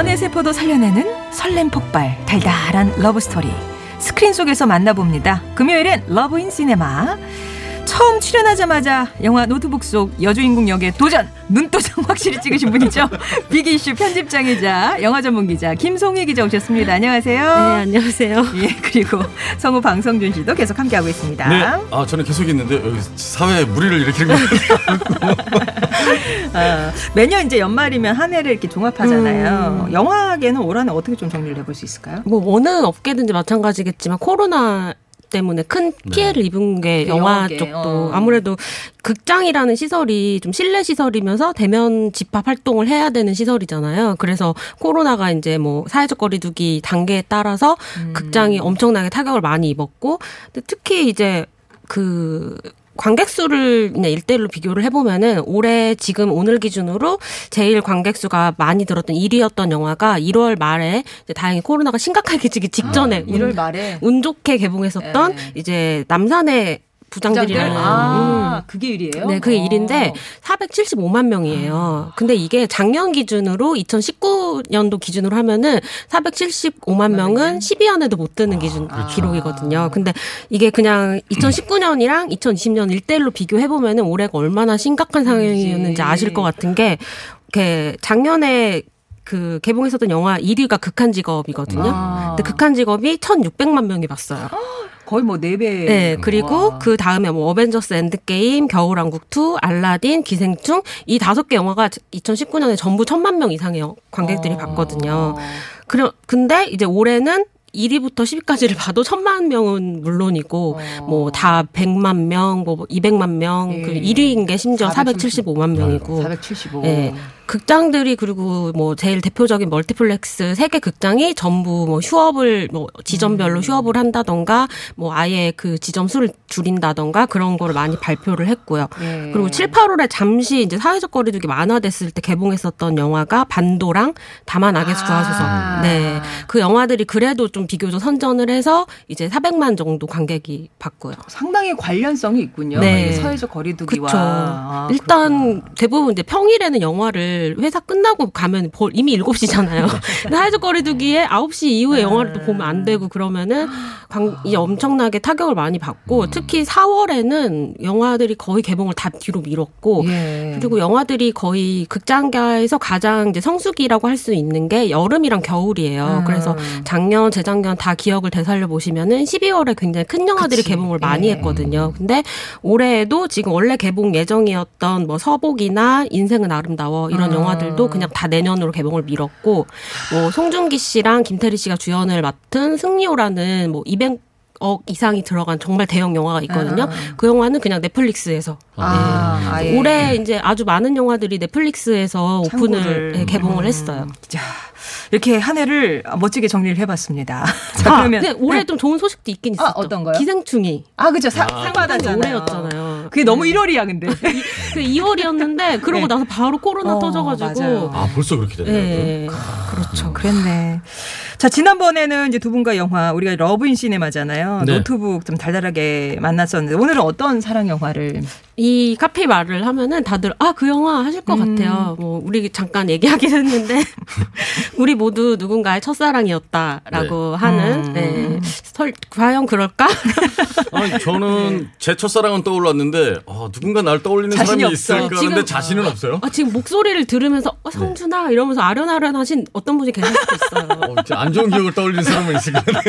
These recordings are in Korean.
연애 세포도 살려내는 설렘 폭발 달달한 러브 스토리 스크린 속에서 만나봅니다. 금요일엔 Love in Cinema 처음 출연하자마자 영화 노트북 속 여주인공 역에 도전 눈도장 확실히 찍으신 분이죠. 빅이슈 편집장이자 영화 전문 기자 김송희 기자 오셨습니다. 안녕하세요. 네, 안녕하세요. 예, 그리고 성우 방성준 씨도 계속 함께하고 있습니다. 네, 아 저는 계속 있는데 여기 사회에 물의를 일으키는 거 아, 매년 이제 연말이면 한 해를 이렇게 종합하잖아요. 음. 영화계는 올 한해 어떻게 좀 정리를 해볼 수 있을까요? 뭐 어느 업계든지 마찬가지겠지만 코로나 때문에 큰 네. 피해를 네. 입은 게그 영화 영화계, 쪽도 어. 아무래도 극장이라는 시설이 좀 실내 시설이면서 대면 집합 활동을 해야 되는 시설이잖아요. 그래서 코로나가 이제 뭐 사회적 거리두기 단계에 따라서 음. 극장이 엄청나게 타격을 많이 입었고 근데 특히 이제 그 관객 수를 그냥 1대1로 비교를 해보면은 올해 지금 오늘 기준으로 제일 관객 수가 많이 들었던 1위였던 영화가 1월 말에 이제 다행히 코로나가 심각하게 지기 직전에 아, 1월 말에 운 좋게 개봉했었던 네. 이제 남산의 부장들이라는 아, 음. 그게 일이에요? 네, 그게 어. 일인데 475만 명이에요. 근데 이게 작년 기준으로 2019년도 기준으로 하면은 475만 명은 12안에도 못 드는 기준 아. 기록이거든요. 근데 이게 그냥 2019년이랑 2020년 1대1로 비교해 보면은 올해가 얼마나 심각한 상황이었는지 아실 것 같은 게 이렇게 작년에 그 개봉했었던 영화 1위가 극한 직업이거든요. 아. 근데 극한 직업이 1,600만 명이 봤어요. 거의 뭐 4배. 네, 그리고 와. 그 다음에 뭐 어벤져스 엔드게임, 겨울왕국 2, 알라딘, 기생충 이 다섯 개 영화가 2019년에 전부 천만 명 이상의 관객들이 어. 봤거든요. 그래, 근데 이제 올해는 1위부터 10위까지를 봐도 천만 명은 물론이고 어. 뭐 다 100만 명, 뭐 200만 명, 예. 그 1위인 게 심지어 475만 명이고 475. 예. 극장들이 그리고 뭐 제일 대표적인 멀티플렉스 세 개 극장이 전부 뭐 휴업을 뭐 지점별로 음. 휴업을 한다던가 뭐 아예 그 지점 수를 줄인다던가 그런 거를 많이 발표를 했고요. 예. 그리고 7, 8월에 잠시 이제 사회적 거리두기 완화됐을 때 개봉했었던 영화가 반도랑 다만 악의 수하소서. 아. 네. 그 영화들이 그래도 좀 비교적 선전을 해서 이제 400만 정도 관객이 봤고요. 상당히 관련성이 있군요. 네. 사회적 거리두기와. 아, 일단 그렇구나. 대부분 이제 평일에는 영화를 회사 끝나고 가면 이미 7시잖아요. 사회적 거리두기에 9시 이후에 영화를 또 보면 안 되고 그러면은 방, 이 엄청나게 타격을 많이 받고 음. 특히 4월에는 영화들이 거의 개봉을 다 뒤로 미뤘고 예. 그리고 영화들이 거의 극장가에서 가장 이제 성수기라고 할 수 있는 게 여름이랑 겨울이에요. 음. 그래서 작년, 재작년 다 기억을 되살려 보시면은 12월에 굉장히 큰 영화들이 그치. 개봉을 많이 예. 했거든요. 근데 올해에도 지금 원래 개봉 예정이었던 뭐 서복이나 인생은 아름다워 이런 나온 영화들도 그냥 다 내년으로 개봉을 미뤘고 뭐 송중기 씨랑 김태리 씨가 주연을 맡은 승리호라는 뭐 200. 억 이상이 들어간 정말 대형 영화가 있거든요. 아. 그 영화는 그냥 넷플릭스에서 아, 네. 올해 이제 아주 많은 영화들이 넷플릭스에서 오픈을 네, 개봉을 음. 했어요. 자, 이렇게 한 해를 멋지게 정리를 해봤습니다. 자, 아, 그러면 네, 올해 네. 좀 좋은 소식도 있긴 있었죠. 아, 어떤 거요? 기생충이. 아, 그죠. 상 받았잖아요. 올해였잖아요. 그게 너무 1월이야, 근데. 그 2월이었는데 그러고 네. 나서 바로 코로나 어, 터져가지고. 맞아요. 아, 벌써 그렇게 됐네요. 네. 그렇죠. 그랬네. 자, 지난번에는 이제 두 분과 영화, 우리가 Love in Cinema잖아요. 네. 노트북 좀 달달하게 만났었는데, 오늘은 어떤 사랑 영화를? 이 카피 말을 하면은 다들, 아, 그 영화 하실 것 음. 같아요. 뭐, 우리 잠깐 얘기하긴 했는데, 우리 모두 누군가의 첫사랑이었다라고 네. 하는, 음. 네. 설, 과연 그럴까? 아니, 저는 제 첫사랑은 떠올랐는데, 어, 누군가 날 떠올리는 사람이 없어. 있을까 하는데 자신은 없어요. 아, 지금 목소리를 들으면서, 어, 성준아, 네. 이러면서 아련아련 하신 어떤 분이 계실 수도 있어요. 어, 안 좋은 기억을 떠올리는 사람은 있을까요?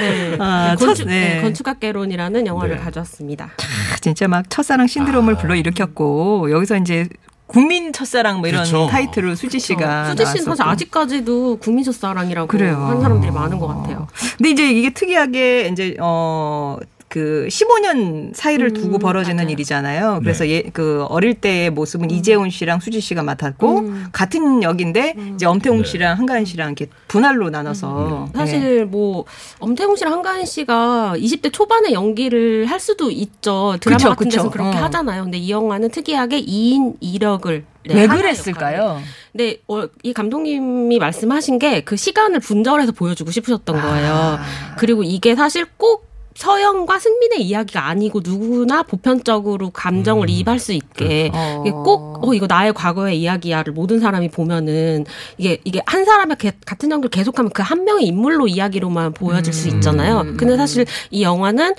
네. 아, 네, 건축, 네. 네. 건축학개론이라는 영화를 네. 가져왔습니다. 아, 진짜 막 첫사랑 신드롬을 아. 불러일으켰고 여기서 이제 국민 첫사랑 뭐 이런 그렇죠. 타이틀로 수지 씨가 수지 씨는 사실 아직까지도 국민 첫사랑이라고 그래요. 한 사람들이 많은 것 같아요. 근데 이제 이게 특이하게 이제 어 그 15년 사이를 두고 음, 벌어지는 맞아요. 일이잖아요. 그래서 네. 예, 그 어릴 때의 모습은 음. 이재훈 씨랑 수지 씨가 맡았고 음. 같은 역인데 음. 이제 엄태웅 네. 씨랑 한가인 씨랑 이렇게 분할로 나눠서 음. 네. 사실 뭐 엄태웅 씨랑 한가인 씨가 20대 초반에 연기를 할 수도 있죠. 드라마 그쵸, 같은 데서 그쵸. 그렇게 어. 하잖아요. 근데 이 영화는 특이하게 2인 2력을 네, 왜 그랬을까요? 네, 어, 이 감독님이 말씀하신 게 그 시간을 분절해서 보여주고 싶으셨던 거예요. 아. 그리고 이게 사실 꼭 서영과 승민의 이야기가 아니고 누구나 보편적으로 감정을 음. 이입할 수 있게 그렇죠. 이게 꼭 어, 이거 나의 과거의 이야기야를 모든 사람이 보면은 이게 이게 한 사람의 게- 같은 연기를 계속하면 그 한 명의 인물로 이야기로만 보여질 수 있잖아요. 근데 사실 이 영화는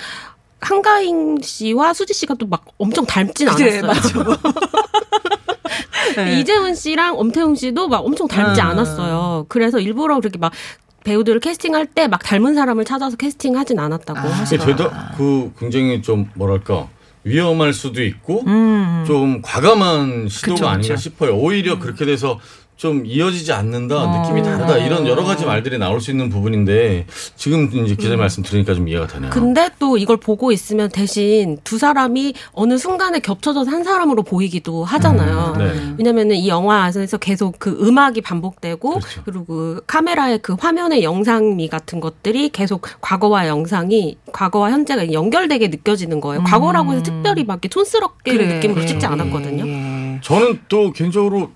한가인 씨와 수지 씨가 또 막 엄청 닮진 그래, 않았어요. 네. 이재훈 씨랑 엄태웅 씨도 막 엄청 닮지 음. 않았어요. 그래서 일부러 그렇게 막 배우들을 캐스팅할 때 막 닮은 사람을 찾아서 캐스팅하진 않았다고 아. 하시더라고요. 되다 그 굉장히 좀 뭐랄까 위험할 수도 있고 음. 좀 과감한 시도가 그쵸, 아닌가 그쵸. 싶어요. 오히려 그렇게 돼서 좀 이어지지 않는다, 어. 느낌이 다르다 이런 여러 가지 말들이 나올 수 있는 부분인데 지금 이제 기자 님 말씀 들으니까 좀 이해가 되네요. 근데 또 이걸 보고 있으면 대신 두 사람이 어느 순간에 겹쳐져서 한 사람으로 보이기도 하잖아요. 음, 네. 왜냐면은 이 영화 안에서 계속 그 음악이 반복되고 그렇죠. 그리고 그 카메라의 그 화면의 영상미 같은 것들이 계속 과거와 영상이 과거와 현재가 연결되게 느껴지는 거예요. 과거라고 해서 특별히 막 이렇게 촌스럽게 그래. 느낌으로 찍지 예, 않았거든요. 예. 저는 또 개인적으로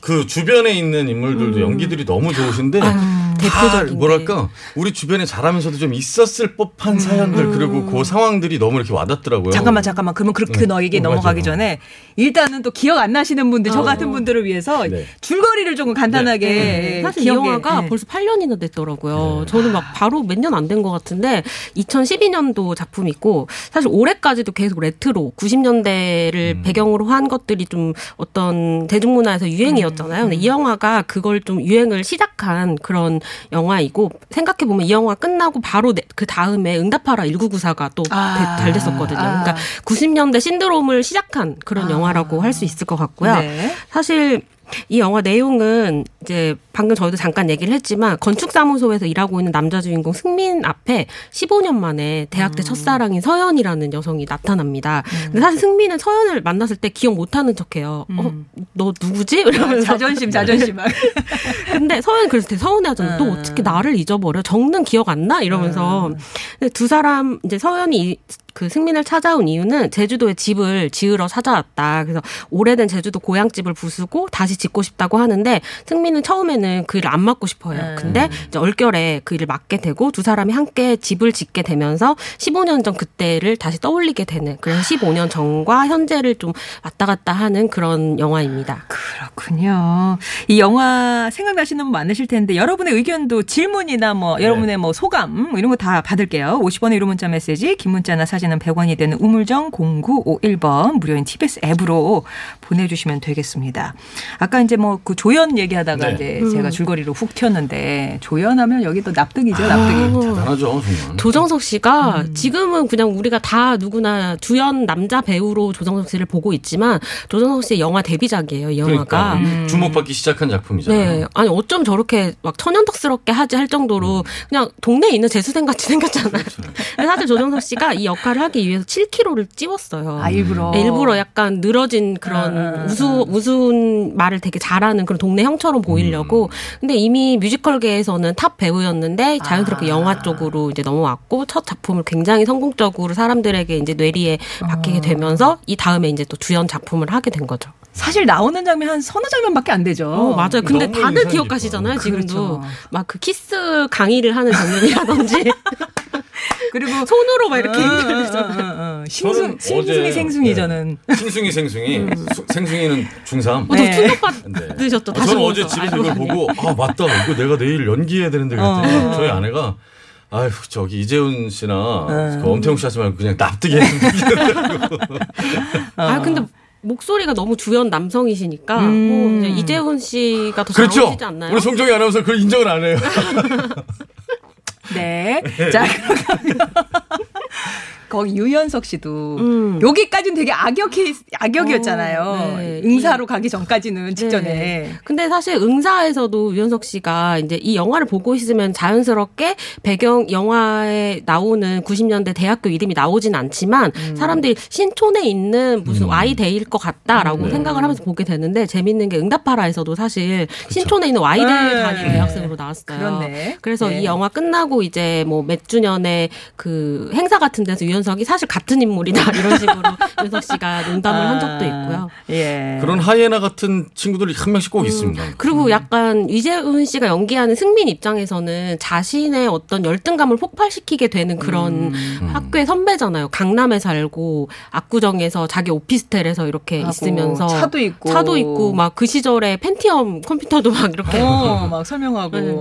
그 주변에 있는 인물들도 연기들이 너무 좋으신데 아유, 대표적인 다 뭐랄까 우리 주변에 잘하면서도 좀 있었을 법한 사연들 그리고 그 상황들이 너무 이렇게 와닿더라고요. 잠깐만 잠깐만 그러면 그렇게 그 네. 너에게 어, 넘어가기 맞아요. 전에 일단은 또 기억 안 나시는 분들 저 같은 분들을 위해서 네. 줄거리를 조금 간단하게 네. 사실 이 기억에, 영화가 네. 벌써 8년이나 됐더라고요. 네. 저는 막 바로 몇 년 안 된 것 같은데 2012년도 작품이고 사실 올해까지도 계속 레트로 90년대를 음. 배경으로 한 것들이 좀 어떤 대중문화에서 유행이었잖아요. 근데 이 영화가 그걸 좀 유행을 시작한 그런 영화이고 생각해 보면 이 영화 끝나고 바로 내- 그 다음에 응답하라 1994가 또 아. 잘 됐었거든요. 아. 그러니까 90년대 신드롬을 시작한 그런 아. 영화라고 할 수 있을 것 같고요. 네. 사실 이 영화 내용은 이제 방금 저희도 잠깐 얘기를 했지만 건축사무소에서 일하고 있는 남자 주인공 승민 앞에 15년 만에 대학 음. 때 첫사랑인 서연이라는 여성이 나타납니다. 근데 사실 승민은 서연을 만났을 때 기억 못하는 척해요. 어, 너 누구지? 이러면서 음. 자존심 자존심 근데 서연 그래서 되게 서운해하잖아. 너 음. 어떻게 나를 잊어버려? 정는 기억 안 나? 이러면서. 근데 두 사람 이제 서연이 이- 그 승민을 찾아온 이유는 제주도에 집을 지으러 찾아왔다. 그래서 오래된 제주도 고향집을 부수고 다시 짓고 싶다고 하는데 승민은 처음에는 그 일을 안 맡고 싶어요. 음. 근데 이제 얼결에 그 일을 맡게 되고 두 사람이 함께 집을 짓게 되면서 15년 전 그때를 다시 떠올리게 되는 그래서 15년 전과 현재를 좀 왔다 갔다 하는 그런 영화입니다. 그렇군요. 이 영화 생각나시는 분 많으실 텐데 여러분의 의견도 질문이나 뭐 여러분의 뭐 소감 뭐 이런 거 다 받을게요. 50원의 유료 문자 메시지, 긴 문자나 사진 은 100원이 되는 우물정 0951번 무료인 TBS 앱으로 보내주시면 되겠습니다. 아까 이제 뭐 그 조연 얘기하다가 네. 이제 음. 제가 줄거리로 훅 튀었는데 조연하면 여기 또 납득이죠, 납득이. 대단하죠 정말. 조정석 씨가 음. 지금은 그냥 우리가 다 누구나 주연 남자 배우로 조정석 씨를 보고 있지만 조정석 씨의 영화 데뷔작이에요, 이 영화가. 그러니까 음. 주목받기 시작한 작품이잖아요. 네. 아니, 어쩜 저렇게 막 천연덕스럽게 하지 할 정도로 그냥 동네에 있는 재수생 같이 생겼잖아요. 그렇죠. 근데 사실 조정석 씨가 이 역할을 하기 위해서 7kg를 찌웠어요. 아 일부러. 네, 일부러 약간 늘어진 그런 아, 아, 아. 우수 우스운 말을 되게 잘하는 그런 동네 형처럼 보이려고. 근데 이미 뮤지컬계에서는 top 배우였는데 자연스럽게 아. 영화 쪽으로 이제 넘어왔고 첫 작품을 굉장히 성공적으로 사람들에게 이제 뇌리에 박히게 되면서 이 다음에 이제 또 주연 작품을 하게 된 거죠. 사실 나오는 장면 한 서너 장면밖에 안 되죠. 어, 맞아요. 근데 다들 기억하시잖아요. 지금도. 그렇죠. 막그 키스 강의를 하는 장면이라든지 그리고 손으로 막 이렇게 어, 어. 어, 어, 어. 저는 싱숭이 어제- 생숭이 네. 저는. 싱숭이 생숭이 수- 생숭이는 중3. 어, 저 네. 충격받으셨죠, 아, 다시 저는. 어제 집에 아이고, 이걸. 보고 아 맞다 이거 내가 내일 연기해야 되는데 그랬더니 어. 저희 아내가 아휴 저기 이재훈 씨나 어. 그 엄태웅 씨 하지 말고 그냥 납득해 아, 근데 목소리가 너무 주연 남성이시니까 음. 뭐 이제 이재훈 씨가 더잘 그렇죠 어울리지 않나요? 우리 송정희 아나운서 그걸 인정을 안 해요 네. 자, 그러면 거기 유연석 씨도 음. 여기까지는 되게 악역 케이스, 악역이었잖아요. 어, 네. 응사로 가기 전까지는 직전에. 네. 근데 사실 응사에서도 유연석 씨가 이제 이 영화를 보고 있으면 자연스럽게 배경 영화에 나오는 90년대 대학교 이름이 나오진 않지만 사람들이 신촌에 있는 무슨 음. Y대일 것 같다라고 음. 생각을 하면서 보게 되는데 재밌는 게 응답하라에도 사실 신촌에 있는 Y대 네. 다니는 대학생으로 나왔어요. 그렇네. 그래서 네. 이 영화 끝나고 이제 뭐 몇 주년에 그 행사 같은 데서 유연석이 사실 같은 인물이다 이런 식으로 윤석 씨가 농담을 아, 한 적도 있고요. 예. 그런 하이에나 같은 친구들이 한 명씩 꼭 음. 있습니다. 그리고 음. 약간 이재훈 씨가 연기하는 승민 입장에서는 자신의 어떤 열등감을 폭발시키게 되는 그런 음. 학교의 선배잖아요. 강남에 살고 압구정에서 자기 오피스텔에서 이렇게 있으면서 차도 있고 차도 있고 막 그 시절에 펜티엄 컴퓨터도 막 이렇게 어, 막 설명하고 네.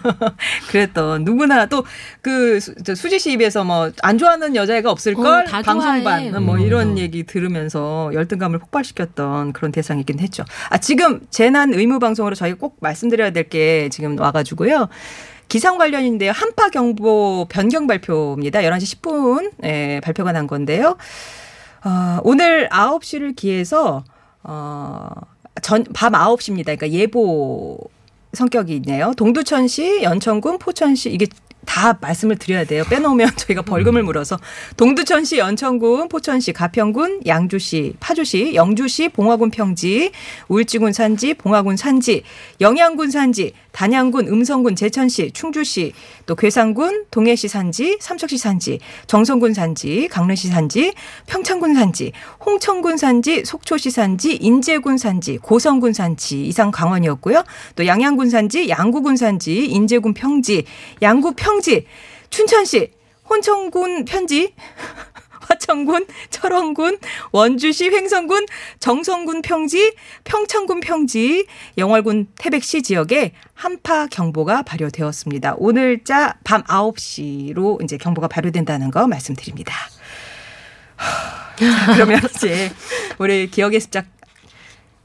그랬던 누구나 또 그 수지 씨 입에서 뭐 안 좋아하는 여 자애가 없을걸 어, 방송반 뭐 이런 음. 얘기 들으면서 열등감을 폭발시켰던 그런 대상이긴 했죠. 아 지금 재난 의무 방송으로 저희 꼭 말씀드려야 될 게 지금 와가지고요. 기상 관련인데요. 한파 경보 변경 발표입니다. 11시 10분 에 발표가 난 건데요. 어, 오늘 9시를 기해서 어, 전, 밤 9시입니다. 그러니까 예보 성격이 있네요. 동두천시, 연천군, 포천시 이게 다 말씀을 드려야 돼요. 빼놓으면 저희가 벌금을 음. 물어서 동두천시, 연천군, 포천시, 가평군, 양주시, 파주시, 영주시, 봉화군 평지, 울지군 산지, 봉화군 산지, 영양군 산지, 단양군, 음성군, 제천시, 충주시, 또 괴산군, 동해시 산지, 삼척시 산지, 정선군 산지, 강릉시 산지, 평창군 산지, 홍천군 산지, 속초시 산지, 인제군 산지, 고성군 산지 이상 강원이었고요. 또 양양군 산지, 양구군 산지, 인제군 평지, 양구 평 지, 춘천시, 혼천군 편지, 화천군, 철원군, 원주시 횡성군, 정성군 평지, 평창군 평지, 영월군 태백시 지역에 한파 경보가 발효되었습니다. 오늘자 밤 9시로 이제 경보가 발효된다는 거 말씀드립니다. 자, 그러면 이제 우리 기억의 습작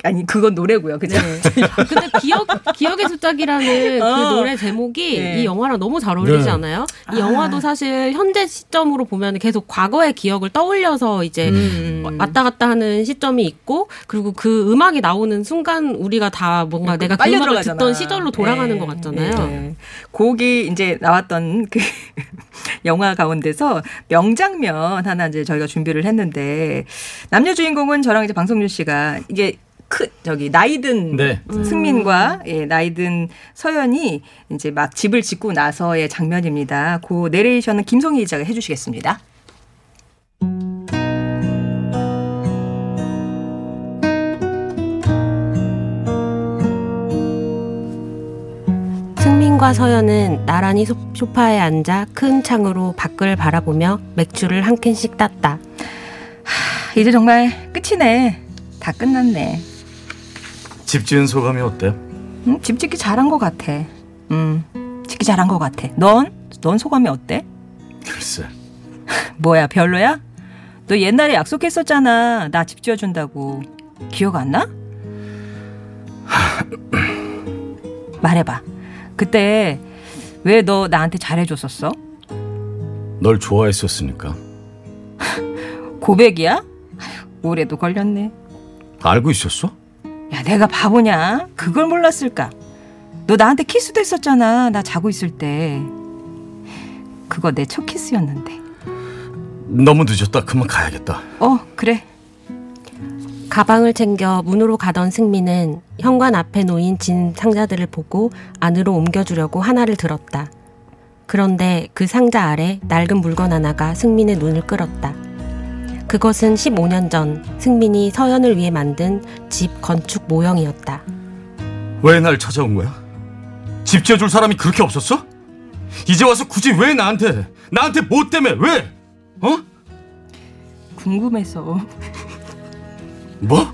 아니 그건 노래고요, 그죠? 네. 근데 기억 기억의 숫자기라는 어. 그 노래 제목이 네. 이 영화랑 너무 잘 어울리지 네. 않아요? 이 아. 영화도 사실 현재 시점으로 보면 계속 과거의 기억을 떠올려서 이제 음. 왔다 갔다 하는 시점이 있고 그리고 그 음악이 나오는 순간 우리가 다 뭔가 내가 그 음악을 들어가잖아. 듣던 시절로 돌아가는 네. 것 같잖아요. 네. 곡이 이제 나왔던 그 영화 가운데서 명장면 하나 이제 저희가 준비를 했는데 남녀 주인공은 저랑 이제 방송준 씨가 이게 크 저기 나이든 네. 승민과 예, 나이든 서연이 이제 막 집을 짓고 나서의 장면입니다. 그 내레이션은 김성희 기자가 해주시겠습니다. 승민과 서연은 나란히 소파에 앉아 큰 창으로 밖을 바라보며 맥주를 한 캔씩 땄다. 하, 이제 정말 끝이네. 다 끝났네. 집 지은 소감이 어때? 응? 집 짓기 잘한 것 같아. 응, 짓기 잘한 것 같아. 넌? 넌 소감이 어때? 글쎄. 뭐야, 별로야? 너 옛날에 약속했었잖아. 나 집 지어준다고. 기억 안 나? 말해봐. 그때 왜 너 나한테 잘해줬었어? 널 좋아했었으니까. 고백이야? 올해도 걸렸네. 알고 있었어? 야, 내가 바보냐? 그걸 몰랐을까? 너 나한테 키스도 했었잖아. 나 자고 있을 때. 그거 내 첫 키스였는데. 너무 늦었다. 그만 가야겠다. 어, 그래. 가방을 챙겨 문으로 가던 승민은 현관 앞에 놓인 진 상자들을 보고 안으로 옮겨주려고 하나를 들었다. 그런데 그 상자 아래 낡은 물건 하나가 승민의 눈을 끌었다. 그것은 15년 전 승민이 서연을 위해 만든 집 건축 모형이었다. 왜 날 찾아온 거야? 집 지어줄 사람이 그렇게 없었어? 이제 와서 굳이 왜 나한테 나한테 뭐 때문에 왜? 어? 궁금해서. 뭐?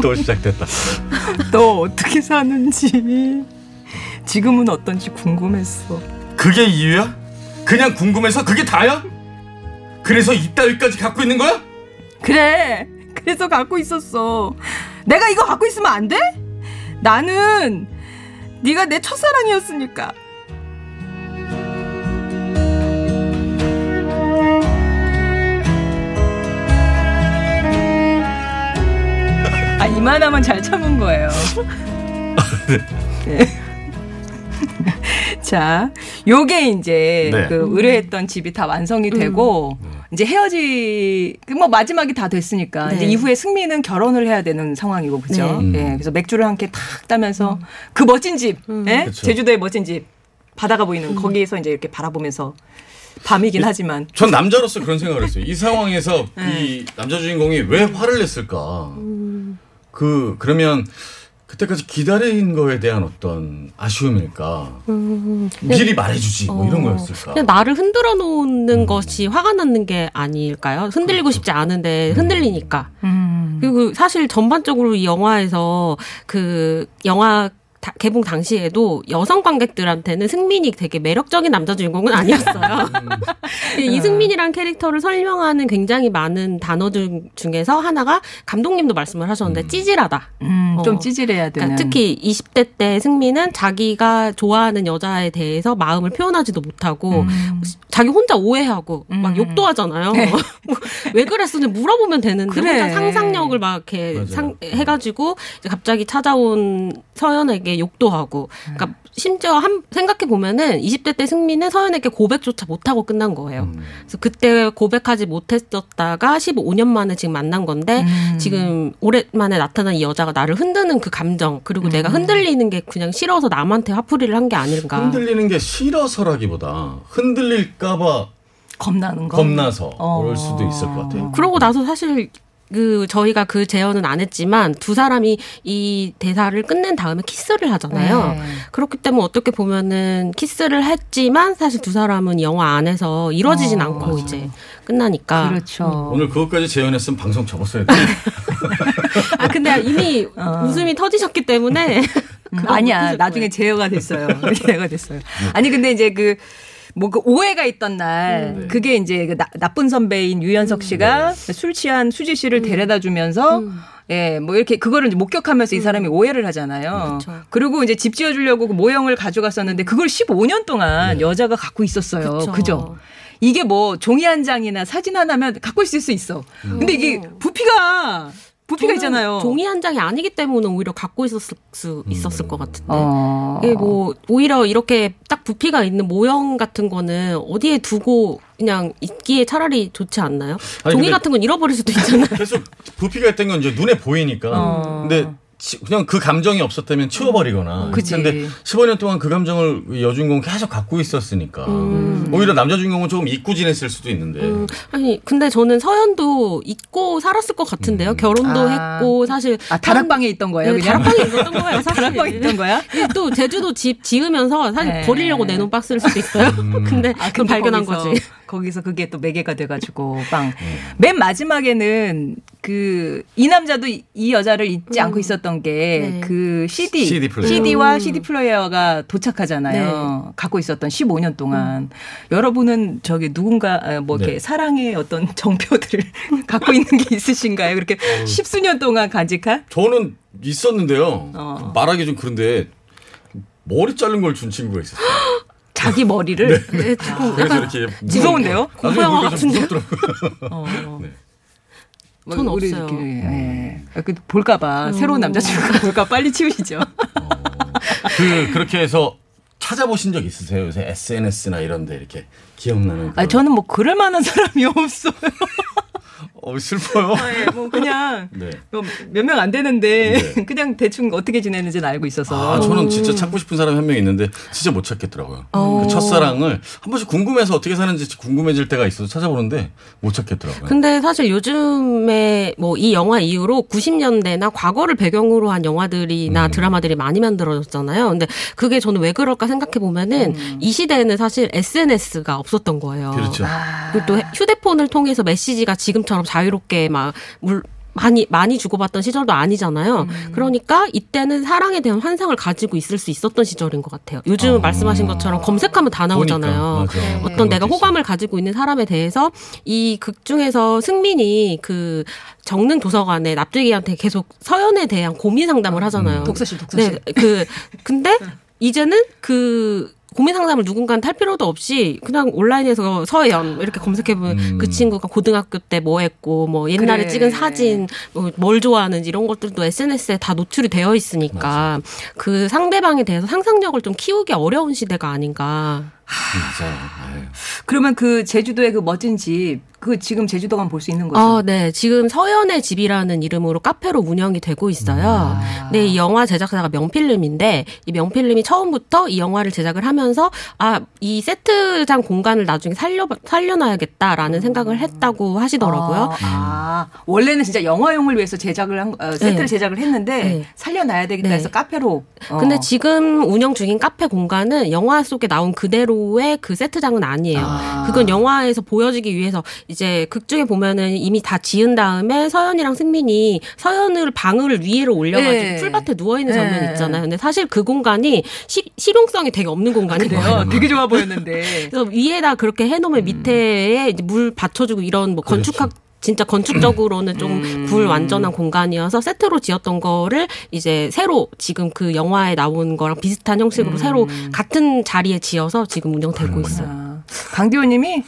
또 시작됐다. 너 어떻게 사는지 지금은 어떤지 궁금했어. 그게 이유야? 그냥 궁금해서 그게 다야? 그래서 이따위까지 갖고 있는 거야? 그래. 그래서 갖고 있었어. 내가 이거 갖고 있으면 안 돼? 나는 네가 내 첫사랑이었으니까. 아 이만하면 잘 참은 거예요. 네. 자, 요게 이제 네. 그 의뢰했던 집이 다 완성이 되고 음. 이제 헤어지 그뭐 마지막이 다 됐으니까 네. 이제 이후에 승민은 결혼을 해야 되는 상황이고 그죠? 네. 예. 그래서 맥주를 함께 탁 따면서 음. 그 멋진 집, 음. 예? 제주도의 멋진 집. 바다가 보이는 거기에서 이제 이렇게 바라보면서 밤이긴 하지만 전 남자로서 그런 생각을 했어요. 이 상황에서 네. 이 남자 주인공이 왜 화를 냈을까? 그 그러면 그때까지 기다린 거에 대한 어떤 아쉬움일까? 미리 말해주지 뭐 이런 거였을까? 그냥 나를 흔들어 놓는 것이 화가 나는 게 아닐까요? 흔들리고 싶지 않은데 흔들리니까. 음. 그리고 사실 전반적으로 이 영화에서 그 영화 다- 개봉 당시에도 여성 관객들한테는 승민이 되게 매력적인 남자 주인공은 아니었어요. 이 승민이란 캐릭터를 설명하는 굉장히 많은 단어들 중에서 하나가 감독님도 말씀을 하셨는데 찌질하다. 음, 좀 어. 찌질해야 되는. 그러니까 특히 20대 때 승민은 자기가 좋아하는 여자에 대해서 마음을 표현하지도 못하고 음. 자기 혼자 오해하고 막 욕도 하잖아요. 왜 그랬어? 그냥 물어보면 되는데 네. 그래. 혼자 상상력을 막 이렇게. 상, 해가지고 이제 갑자기 찾아온 서연에게 욕도 하고. 그러니까 심지어 한 생각해 보면은 20대 때 승민은 서연에게 고백조차 못 하고 끝난 거예요. 음. 그래서 그때 고백하지 못했었다가 15년 만에 지금 만난 건데 음. 지금 오랜만에 나타난 이 여자가 나를 흔드는 그 감정 그리고 음. 내가 흔들리는 게 그냥 싫어서 남한테 화풀이를 한 게 아닌가. 흔들리는 게 싫어서라기보다 흔들릴까봐 겁나는 거. 겁나서 어. 그럴 수도 있을 것 같아요. 그러고 나서 사실 그 저희가 그 재현은 안 했지만 두 사람이 이 대사를 끝낸 다음에 키스를 하잖아요. 네. 그렇기 때문에 어떻게 보면은 키스를 했지만 사실 두 사람은 영화 안에서 이루어지진 어, 않고 맞아요. 이제 끝나니까. 그렇죠. 오늘 그것까지 재현했으면 방송 접었어야 돼. 아 근데 이미 어. 웃음이 터지셨기 때문에 음, 아니야. 나중에. 제어가 됐어요. 제어가 됐어요. 아니 근데 이제 그 뭐 그 오해가 있던 날 네. 그게 이제 그 나, 나쁜 선배인 유연석 씨가 술 취한 수지 씨를 데려다 주면서 예, 뭐 이렇게 그거를 이제 목격하면서 이 사람이 오해를 하잖아요. 그쵸. 그리고 이제 집 지어 주려고 그 모형을 가져갔었는데 그걸 15년 동안 여자가 갖고 있었어요. 그쵸. 그죠? 이게 뭐 종이 한 장이나 사진 하나면 갖고 있을 수 있어. 근데 이게 부피가 부피가 있잖아요. 종이 한 장이 아니기 때문에 오히려 갖고 있었을 수 있었을 것 같은데. 어. 이게 뭐 오히려 이렇게 딱 부피가 있는 모형 같은 거는 어디에 두고 그냥 있기에 차라리 좋지 않나요? 아니, 종이 같은 건 잃어버릴 수도 있잖아요. 계속 부피가 있던 건 이제 눈에 보이니까. 어. 근데 치- 그냥 그 감정이 없었다면 치워버리거나. 그치. 근데 15년 동안 그 감정을 이 여주인공 계속 갖고 있었으니까. 오히려 남자 주인공은 조금 잊고 지냈을 수도 있는데. 음, 아니 근데 저는 서연도 잊고 살았을 것 같은데요. 음. 결혼도 아. 했고 사실 아 다락방에 있던 거예요, 네, 그냥? 다락방에 있었던 거예요. 사실. 다락방에 있던 거야? 예, 또 제주도 집 지으면서 사실 네. 버리려고 내놓은 박스일 수도 있어요. 근데 아, 그걸 발견한 거기서, 거지. 거기서 그게 또 매개가 돼가지고 빵. 맨 마지막에는 그 이 남자도 이, 이 여자를 잊지 않고 있었던 게 네. 그 CD, CD 플레이어. CD와 CD 플레이어가 도착하잖아요. 갖고 있었던 15년 동안 여러분은 저기 누군가 아, 뭐 이렇게 네. 사랑의 어떤 정표들을 갖고 있는 게 있으신가요? 그렇게 십수년 동안 간직한? 저는 있었는데요. 어. 말하기 좀 그런데 머리 자른 걸 준 친구가 있었어요. 자기 머리를 네, 조금 그래서 약간 이렇게 무서운데요? 공포 영화 같은데요? 어. 네. 전 우리 없어요. 이렇게, 예. 그 볼까봐 새로운 남자친구 볼까 봐 빨리 치우시죠. 그 그렇게 해서 찾아보신 적 있으세요? 요새 SNS나 이런데 이렇게 기억나는. 아 저는 뭐 그럴 만한 사람이 없어요. 어 슬퍼요. 예, 뭐 그냥 네. 몇명 안 되는데 네. 그냥 대충 어떻게 지내는지는 알고 있어서. 아, 저는 진짜 찾고 싶은 사람이 한 명 있는데 진짜 못 찾겠더라고요. 어. 그 첫사랑을 한 번씩 궁금해서 어떻게 사는지 궁금해질 때가 있어서 찾아보는데 못 찾겠더라고요. 근데 사실 요즘에 뭐 이 영화 이후로 90년대나 과거를 배경으로 한 영화들이나 음. 드라마들이 많이 만들어졌잖아요. 근데 그게 저는 왜 그럴까 생각해 보면은 이 시대에는 사실 SNS가 없었던 거예요. 그렇죠. 아, 그리고 또 휴대폰을 통해서 메시지가 지금처럼 자유롭게 막 물, 많이 많이 주고받던 시절도 아니잖아요. 음. 그러니까 이때는 사랑에 대한 환상을 가지고 있을 수 있었던 시절인 것 같아요. 요즘 아. 말씀하신 것처럼 검색하면 다 나오잖아요. 맞아. 어떤 내가 호감을 가지고 있는 사람에 대해서 이 극 중에서 승민이 그 적는 도서관에 납득이한테 계속 서연에 대한 고민 상담을 하잖아요. 음. 독서실 독서실. 네, 그 근데 이제는 그 고민 상담을 누군가는 탈 필요도 없이 그냥 온라인에서 서연 이렇게 검색해보면 음. 그 친구가 고등학교 때 뭐 했고 뭐 옛날에 그래. 찍은 사진 뭐 뭘 좋아하는지 이런 것들도 SNS에 다 노출이 되어 있으니까 그 상대방에 대해서 상상력을 좀 키우기 어려운 시대가 아닌가. 맞아요. 아유. 그러면 그 제주도의 그 멋진 집, 그 지금 제주도 가면 볼 수 있는 거죠? 어, 네. 지금 서연의 집이라는 이름으로 카페로 운영이 되고 있어요. 아. 네, 이 영화 제작사가 명필름인데 이 명필름이 처음부터 이 영화를 제작을 하면서 아, 이 세트장 공간을 나중에 살려 살려놔야겠다라는 생각을 했다고 하시더라고요. 아, 아, 원래는 진짜 영화용을 위해서 제작을 한, 어, 세트를 네. 제작을 했는데 네. 살려놔야 되겠다 네. 해서 카페로. 어. 근데 지금 운영 중인 카페 공간은 영화 속에 나온 그대로 의그 세트장은 아니에요. 아. 그건 영화에서 보여지기 위해서 이제 극 중에 보면은 이미 다 지은 다음에 서연이랑 승민이 서연을 방을 위로 올려가지고 네. 풀밭에 누워 있는 장면 네. 있잖아요. 근데 사실 그 공간이 시, 실용성이 되게 없는 공간이에요. 되게 좋아 보였는데. 그래서 위에다 그렇게 해놓으면 밑에에 이제 물 받쳐주고 이런 뭐 건축학 진짜 건축적으로는 좀 음. 불완전한 공간이어서 세트로 지었던 거를 이제 새로 지금 그 영화에 나온 거랑 비슷한 형식으로 새로 같은 자리에 지어서 지금 운영되고 있어요. 아, 강디호님이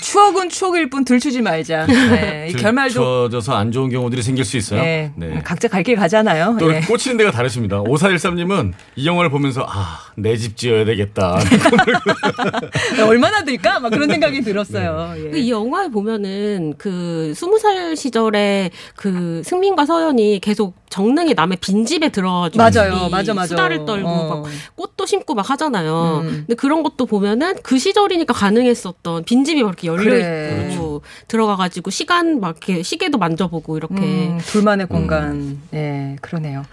추억은 추억일 뿐 들추지 말자. 네, 이 결말도 추워져서 안 좋은 경우들이 생길 수 있어요. 네, 네. 각자 갈 길 가잖아요. 또 예. 꽂히는 데가 다르십니다. 5413님은 이 영화를 보면서 아, 내 집 지어야 되겠다. 얼마나 들까? 막 그런 생각이 들었어요. 예. 그이 영화에 보면은 그 스무 살 시절에 그 승민과 서연이 계속 정릉에 남의 빈집에 들어가지고 맞아요. 맞아, 맞아. 수다를 떨고 어. 막 꽃도 심고 막 하잖아요. 음. 근데 그런 것도 보면은 그 시절이니까 가능했었던 빈집이 막 이렇게 열려 그래. 있고 들어가 가지고 시간 막 이렇게 시계도 만져보고 이렇게 음, 둘만의 공간. 예, 그러네요.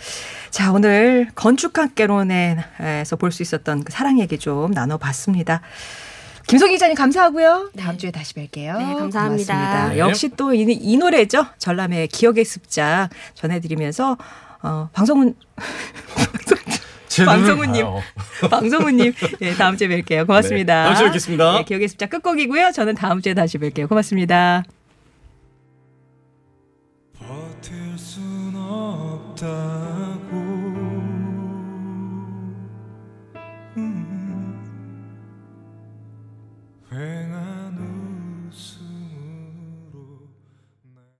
자, 오늘 건축학개론에서 볼 수 있었던 그 사랑 얘기 좀 나눠봤습니다. 김성기 기자님 감사하고요. 다음 주에 다시 뵐게요. 네, 감사합니다. 고맙습니다. 네. 역시 또이 노래죠. 전람의 기억의 습작 전해드리면서 어, 방송은. 봐요. 방송우님, 예, 다음 주에 뵐게요. 고맙습니다. 네, 다음 주에 뵙겠습니다. 네, 기억의 습작 끝곡이고요. 저는 다음 주에 다시 뵐게요. 고맙습니다. 버틸 순 없다